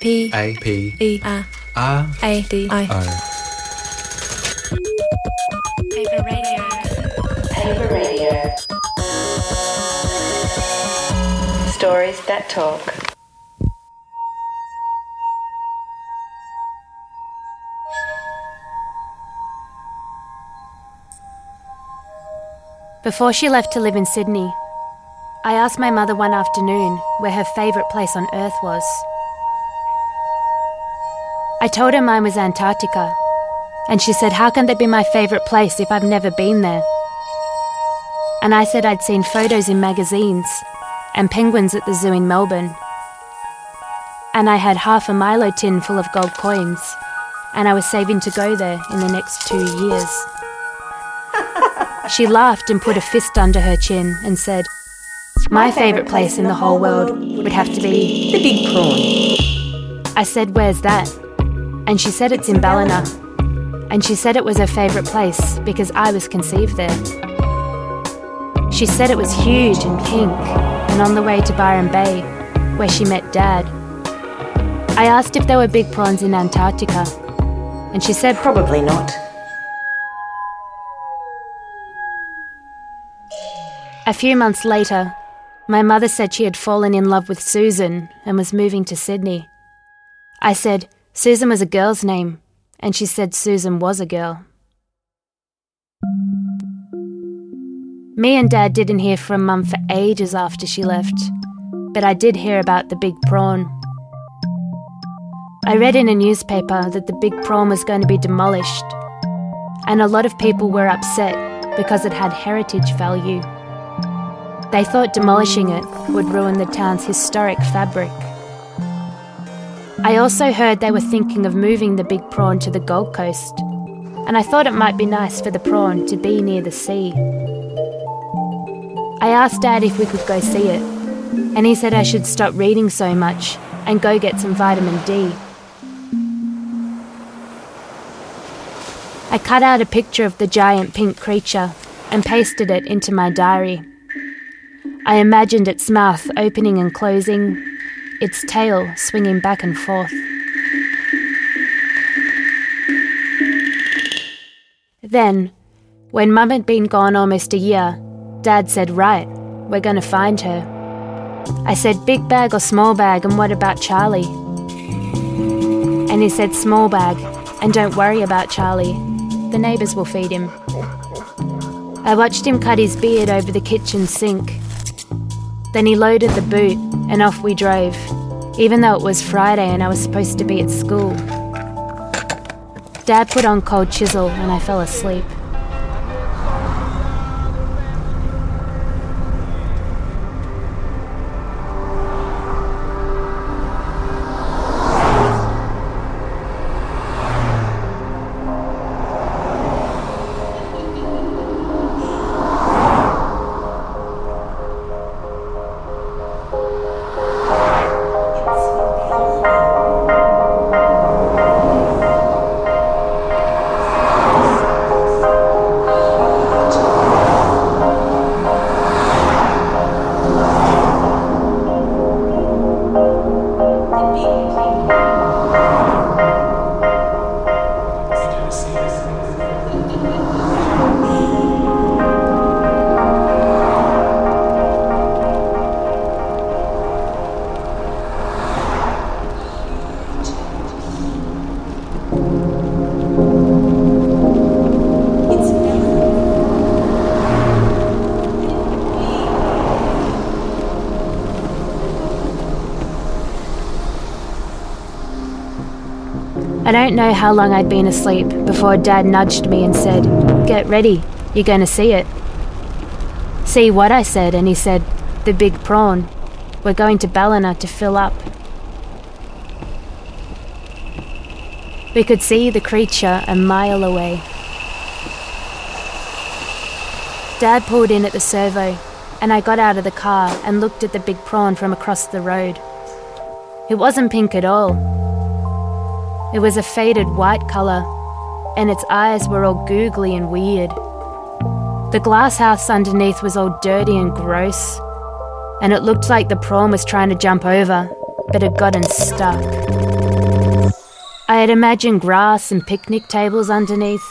P A P E R R A D I. O. Paper radio. Paper Radio. Stories that talk. Before she left to live in Sydney, I asked my mother one afternoon where her favourite place on earth was. I told her mine was Antarctica, and she said, How can that be my favourite place if I've never been there? And I said I'd seen photos in magazines and penguins at the zoo in Melbourne. And I had half a Milo tin full of gold coins, and I was saving to go there in the next two years. She laughed and put a fist under her chin and said, My favourite place in the whole world would have to be. The big prawn. I said, Where's that? And she said it's in Ballina. And she said it was her favourite place because I was conceived there. She said it was huge and pink and on the way to Byron Bay, where she met Dad. I asked if there were big prawns in Antarctica, and she said, Probably not. A few months later, my mother said she had fallen in love with Susan and was moving to Sydney. I said, Susan was a girl's name, and she said Susan was a girl. Me and Dad didn't hear from Mum for ages after she left, but I did hear about the big prawn. I read in a newspaper that the big prawn was going to be demolished, and a lot of people were upset because it had heritage value. They thought demolishing it would ruin the town's historic fabric. I also heard they were thinking of moving the big prawn to the Gold Coast, and I thought it might be nice for the prawn to be near the sea. I asked Dad if we could go see it, and he said I should stop reading so much and go get some vitamin D. I cut out a picture of the giant pink creature and pasted it into my diary. I imagined its mouth opening and closing, its tail swinging back and forth. Then, when Mum had been gone almost a year, Dad said, Right, we're going to find her. I said, Big bag or small bag, and what about Charlie? And he said, Small bag, and don't worry about Charlie. The neighbours will feed him. I watched him cut his beard over the kitchen sink. Then he loaded the boot, and off we drove, even though it was Friday and I was supposed to be at school. Dad put on cold chisel, and I fell asleep. I don't know how long I'd been asleep before Dad nudged me and said, Get ready, you're going to see it. See what I said, and he said, The big prawn. We're going to Ballina to fill up. We could see the creature a mile away. Dad pulled in at the servo, and I got out of the car and looked at the big prawn from across the road. It wasn't pink at all. It was a faded white colour, and its eyes were all googly and weird. The glass house underneath was all dirty and gross, and it looked like the prawn was trying to jump over, but had gotten stuck. I had imagined grass and picnic tables underneath,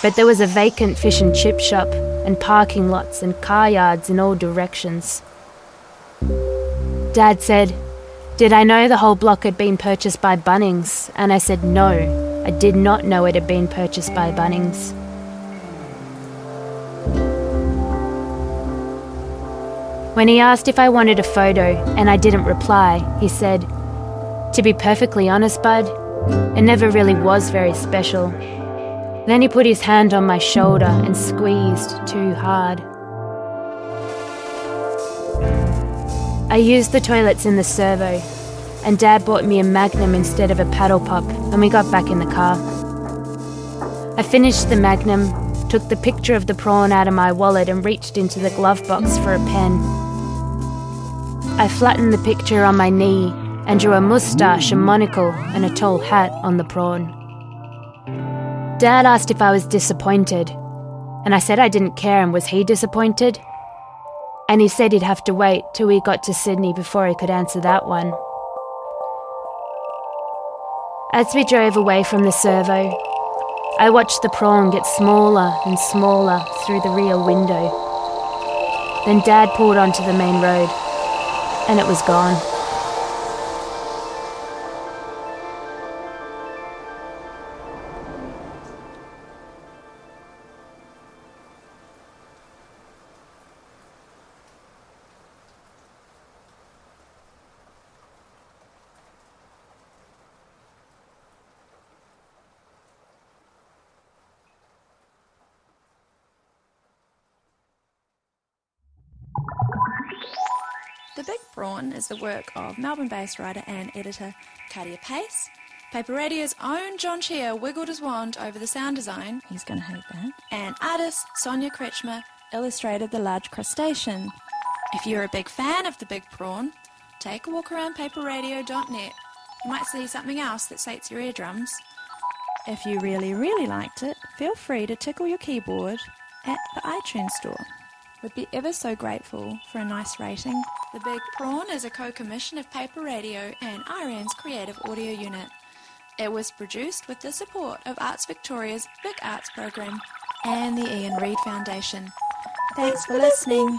but there was a vacant fish and chip shop and parking lots and car yards in all directions. Dad said, Did I know the whole block had been purchased by Bunnings? And I said, No, I did not know it had been purchased by Bunnings. When he asked if I wanted a photo and I didn't reply, he said, To be perfectly honest, Bud, it never really was very special. Then he put his hand on my shoulder and squeezed too hard. I used the toilets in the servo, and Dad bought me a Magnum instead of a paddle pop, and we got back in the car. I finished the Magnum, took the picture of the prawn out of my wallet, and reached into the glove box for a pen. I flattened the picture on my knee and drew a moustache, a monocle, and a tall hat on the prawn. Dad asked if I was disappointed, and I said I didn't care, and was he disappointed? And he said he'd have to wait till we got to Sydney before he could answer that one. As we drove away from the servo, I watched the prawn get smaller and smaller through the rear window. Then Dad pulled onto the main road and it was gone. The Big Prawn is the work of Melbourne based writer and editor Katia Pace. Paper Radio's own John Chia wiggled his wand over the sound design, He's going to hate that. and artist Sonia Kretschmer illustrated the large crustacean. If you're a big fan of The Big Prawn, take a walk around paperradio.net. You might see something else that sates your eardrums. If you really, really liked it, feel free to tickle your keyboard at the iTunes store. Would be ever so grateful for a nice rating. The Big Prawn is a co-commission of Paper Radio and RN's creative audio unit. It was produced with the support of Arts Victoria's Big Arts program and the Ian Reid Foundation. Thanks for listening.